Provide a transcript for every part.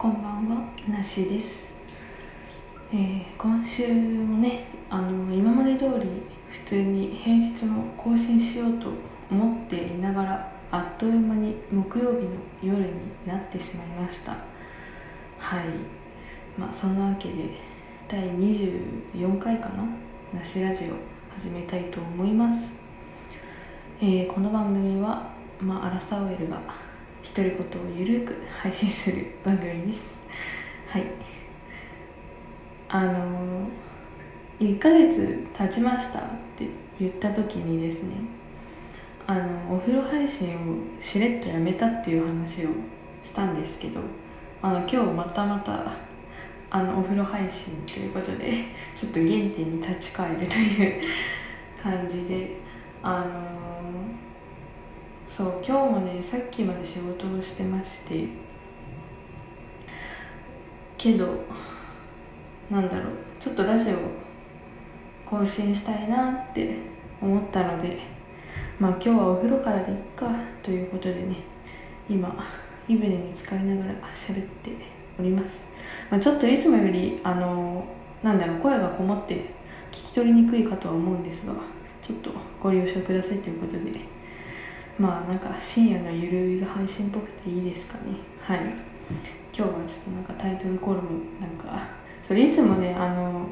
こんばんはなしです、えー今週もねあの今まで通り普通に平日も更新しようと思っていながらあっという間に木曜日の夜になってしまいました。はい。まあそんなわけで第24回かな？なしラジオ始めたいと思います、えーこの番組は、まあ、アラサー OL が独り言をゆるく配信する番組です。はい。あの、1ヶ月経ちましたって言った時にですねあのお風呂配信をしれっとやめたっていう話をしたんですけどあの今日またまたあのお風呂配信ということでちょっと原点に立ち返るという感じであのそう今日もねさっきまで仕事をしてましてけどなんだろうちょっとラジオ更新したいなって思ったのでまあ今日はお風呂からでいっかということでね今湯船に浸かりながら喋っております、まあ、ちょっといつもよりあのなんだろう声がこもって聞き取りにくいかとは思うんですがちょっとご了承くださいということでねまあなんか深夜のゆるゆる配信っぽくていいですかね。はい。今日はちょっとなんかタイトルコールもなんかそれいつもねあの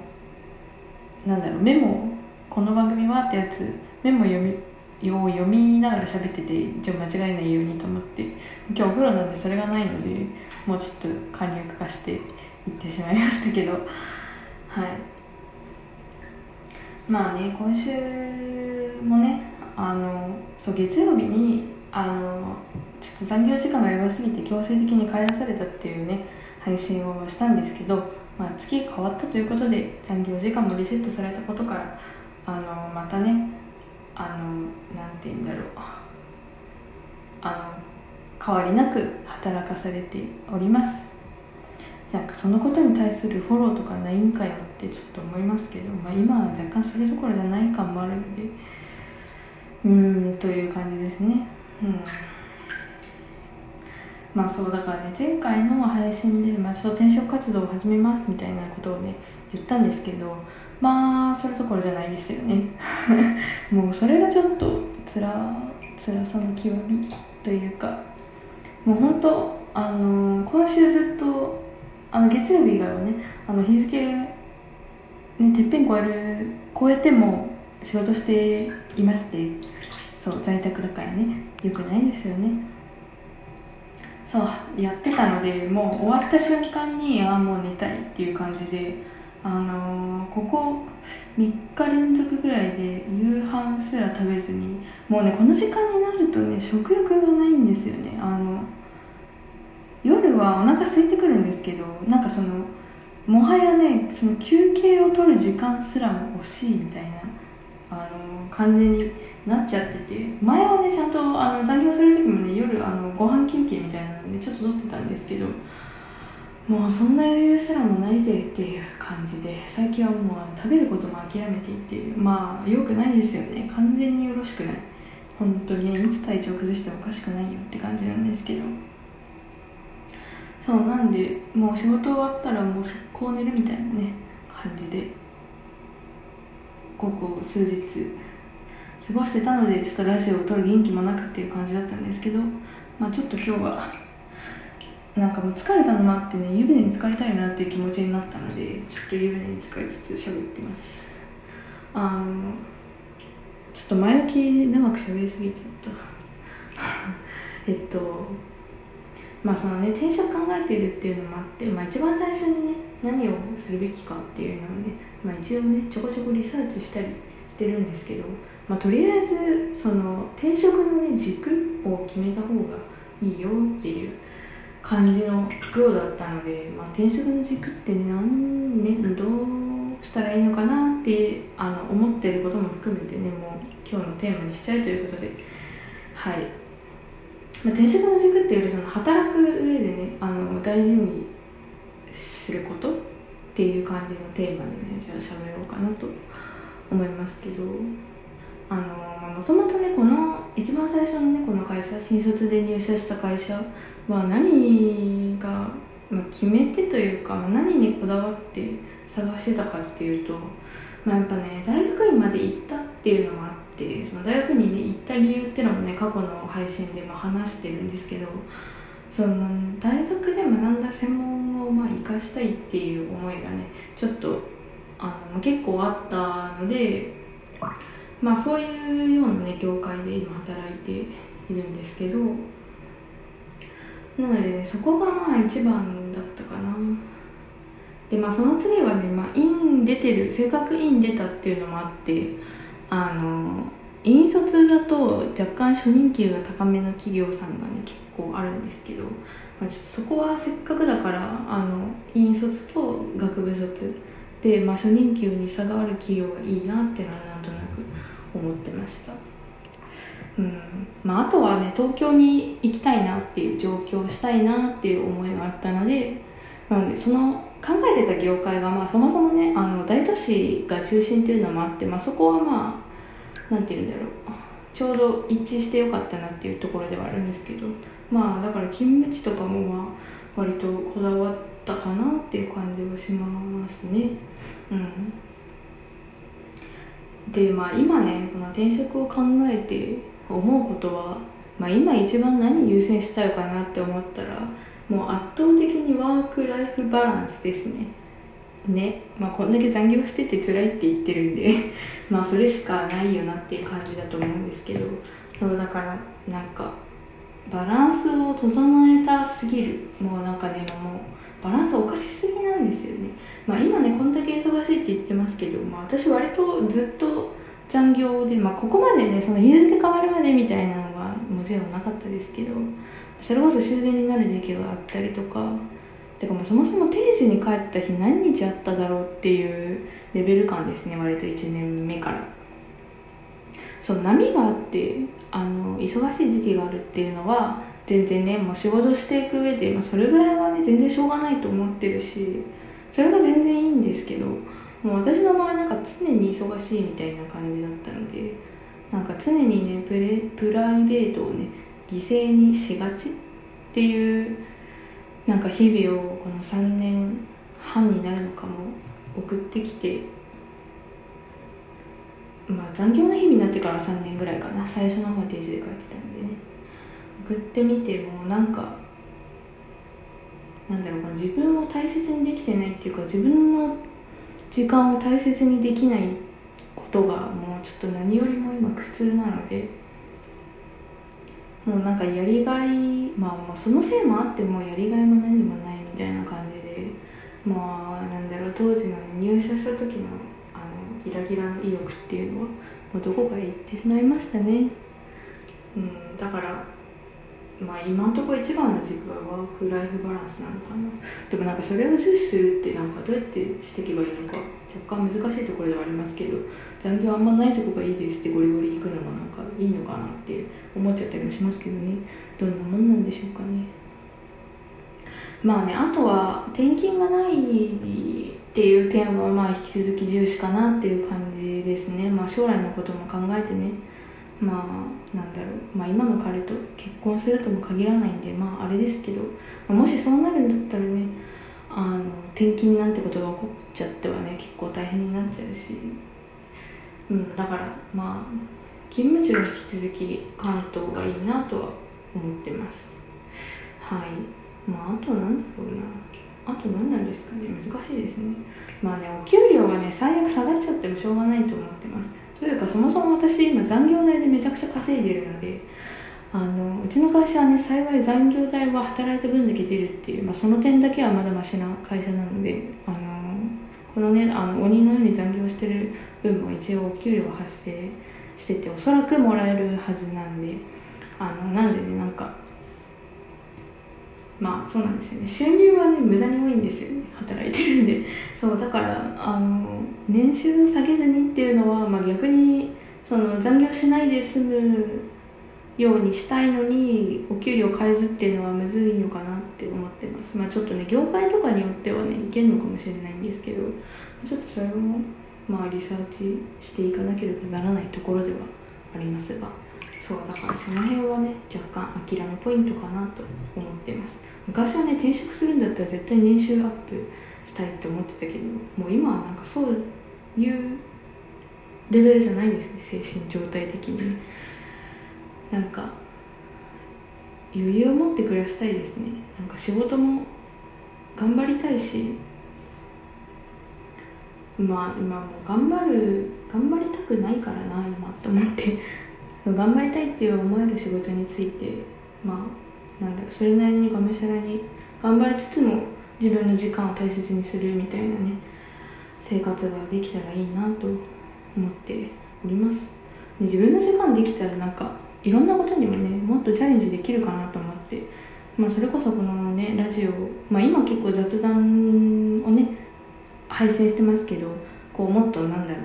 なんだろうメモこの番組はってやつメモ読みを読みながら喋ってて一応間違えないようにと思って今日お風呂なんでそれがないのでもうちょっと簡略化していってしまいましたけど。はい。まあね今週もねあのそう月曜日にあのちょっと残業時間がやばすぎて強制的に帰らされたっていうね配信をしたんですけど、まあ、月変わったということで残業時間もリセットされたことからあのまたねあのなんて言うんだろう。あの変わりなく働かされております。なんかそのことに対するフォローとかないんかよってちょっと思いますけど、まあ、今は若干それどころじゃない感もあるのでうんという感じですね。うん。まあそうだからね前回の配信で、まあ、ちょっと転職活動を始めますみたいなことをね言ったんですけどまあそれどころじゃないですよね。もうそれがちょっとつら辛さの極みというかもう本当あの今週ずっとあの月曜日以外はねあの日付ねてっぺん超える超えても仕事していましてそう在宅だからね。よくないですよね。そうやってたのでもう終わった瞬間にああもう寝たいっていう感じであのーここ3日連続ぐらいで夕飯すら食べずにもうねこの時間になるとね食欲がないんですよね。あの夜はお腹空いてくるんですけどなんかそのもはやねその休憩を取る時間すらも惜しいみたいなあの感じになっちゃってて前はねちゃんとあの残業する時もね夜あのご飯休憩みたいなのねちょっと取ってたんですけどもうそんな余裕すらもないぜっていう感じで最近はもう食べることも諦めていてまあ良くないですよね。完全によろしくない。本当にねいつ体調崩してもおかしくないよって感じなんですけど。そうなんでもう仕事終わったらもう速攻寝るみたいなね感じで。ここ数日過ごしてたのでちょっとラジオを撮る元気もなくっていう感じだったんですけどまあちょっと今日はなんかもう疲れたのもあってね湯船に浸かりたいなっていう気持ちになったのでちょっと湯船に浸かりつつ喋ってます。あのちょっと前置き長く喋りすぎちゃった。えっとまあそのね転職考えてるっていうのもあって、まあ、一番最初にね何をするべきかっていうのをね、まあ、一応ねちょこちょこリサーチしたりしてるんですけど、まあ、とりあえずその転職のね軸を決めた方がいいよっていう感じのようだったので、まあ、転職の軸ってねなんねどうしたらいいのかなってあの思ってることも含めてねもう今日のテーマにしちゃうということで。はい、まあ、転職の軸っていうよりその働く上でねあの大事にすることっていう感じのテーマでねじゃあ喋ろうかなと思いますけど。あのもともとねこの一番最初のねこの会社新卒で入社した会社は何がまあ、決めてというか、まあ、何にこだわって探してたかっていうと、まあ、やっぱね大学院まで行ったっていうのもあってその大学に、ね、行った理由っていうのもね過去の配信でまあ話してるんですけどその大学で学んだ専門をまあ生かしたいっていう思いがねちょっとあの結構あったのでまあそういうようなね業界で今働いているんですけどなのでねそこがまあ一番だったかな。でまあその次はね、まあ、院出てる正確院出たっていうのもあってあの引率だと若干初任給が高めの企業さんがね結構あるんですけど、まあ、ちょっとそこはせっかくだからあの引率と学部卒で、まあ、初任給に差がある企業がいいなっていうのはなんとなく思ってました。うん。まあ、あとはね東京に行きたいなっていう上京したいなっていう思いがあったのでなのでその考えてた業界が、まあ、そもそもねあの大都市が中心っていうのもあって、まあ、そこはまあなんて言うんだろう。ちょうど一致してよかったなっていうところではあるんですけどまあだから勤務地とかもまあ割とこだわったかなっていう感じはしますね。うん。でまあ今ねこの転職を考えて思うことは、まあ、今一番何優先したいかなって思ったらもう圧倒的にワーク・ライフ・バランスですね。ね。まあこんだけ残業してて辛いって言ってるんで まあそれしかないよなっていう感じだと思うんですけど。そうだからなんかバランスを整えたすぎる。もうなんかね今もうバランスおかしすぎなんですよね。まあ今ねこんだけ忙しいって言ってますけど、まあ、私割とずっと残業で、まあ、ここまでねその日付変わるまでみたいなのはもちろんなかったですけどそれこそ終電になる時期があったりとかてかもうそもそも定時に帰った日何日あっただろうっていうレベル感ですね割と1年目から。そう波があってあの忙しい時期があるっていうのは全然ねもう仕事していく上で、まあ、それぐらいはね全然しょうがないと思ってるしそれは全然いいんですけどもう私の場合なんか常に忙しいみたいな感じだったのでなんか常にねプレプライベートをね犠牲にしがちっていうなんか日々をこの3年半になるのかも送ってきてまあ残業の日になってから3年ぐらいかな。最初の方は定時で帰ってたんでね。送ってみてもなんかなんだろう自分を大切にできてないっていうか自分の時間を大切にできないことがもうちょっと何よりも今苦痛なのでもうなんかやりがいまあもうそのせいもあってもやりがいも何もないみたいな感じでまあなんだろう当時の、ね、入社した時のギラギラの意欲っていうのはもうどこかへ行ってしまいましたね。うんだからまあ今のところ一番の軸はワーク・ライフ・バランスなのかな。でもなんかそれを重視するってなんかどうやってしていけばいいのか若干難しいところではありますけど残業あんまないとこがいいですってゴリゴリ行くのもなんかいいのかなって思っちゃったりもしますけどね。どんなもんなんでしょうかね。まあねあとは転勤がないっていう点はまあ引き続き重視かなっていう感じですね。まあ将来のことも考えてね。まあなんだろう、まあ、今の彼と結婚するとも限らないんでまああれですけど、もしそうなるんだったらねあの転勤なんてことが起こっちゃってはね結構大変になっちゃうし、うん、だからまあ勤務地は引き続き関東がいいなとは思ってます。はい。まああとなんだろうな。あと何なんですかね？難しいですね。まあねお給料がね最悪下がっちゃってもしょうがないと思ってます。というかそもそも私今残業代でめちゃくちゃ稼いでるのであのうちの会社はね幸い残業代は働いた分だけ出るっていう、まあ、その点だけはまだましな会社なのであのこのねあの鬼のように残業してる分も一応お給料は発生してておそらくもらえるはずなんであのなんでねなんかまあそうなんですよね。収入はね無駄に多いんですよね。働いてるんで。そうだからあの年収を下げずにっていうのは、まあ、逆にその残業しないで済むようにしたいのにお給料変えずっていうのはむずいのかなって思ってます。まあちょっとね業界とかによってはねいけるのかもしれないんですけどちょっとそれもまあリサーチしていかなければならないところではありますが。そうだからその辺はね若干諦めポイントかなと思っています。昔はね転職するんだったら絶対年収アップしたいって思ってたけどもう今はなんかそういうレベルじゃないんですね精神状態的に。なんか余裕を持って暮らしたいですね。なんか仕事も頑張りたいしまあ今もう頑張る頑張りたくないからな今と思って。頑張りたいっていう思える仕事についてまあなんだろうそれなりにがむしゃらに頑張りつつも自分の時間を大切にするみたいなね生活ができたらいいなと思っております。で自分の時間できたらなんかいろんなことにもねもっとチャレンジできるかなと思ってまあそれこそこのねラジオまあ今結構雑談をね配信してますけどこうもっとなんだろう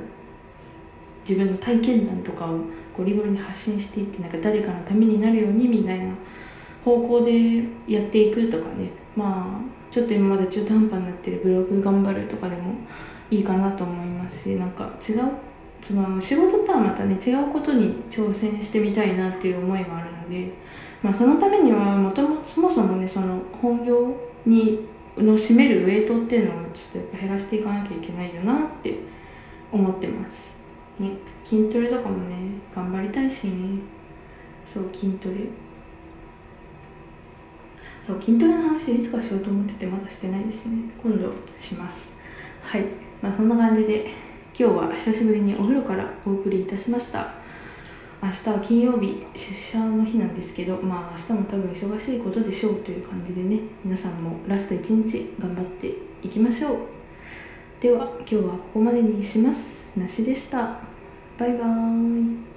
自分の体験談とかをゴリゴリに発信していってなんか誰かのためになるようにみたいな方向でやっていくとかね。まあちょっと今まで中途半端になってるブログ頑張るとかでもいいかなと思いますしなんか違うその仕事とはまたね違うことに挑戦してみたいなっていう思いがあるので、まあ、そのためにはもともそもそもねその本業にの占めるウェイトっていうのをちょっとやっぱ減らしていかなきゃいけないよなって思ってます。ね筋トレとかもね頑張りたいしね。そう筋トレ。そう筋トレの話いつかしようと思っててまだしてないですね。今度します。はい。まあそんな感じで今日は久しぶりにお風呂からお送りいたしました。明日は金曜日出社の日なんですけどまあ明日も多分忙しいことでしょうという感じでね皆さんもラスト1日頑張っていきましょう。では今日はここまでにします。なしでした。バイバーイ。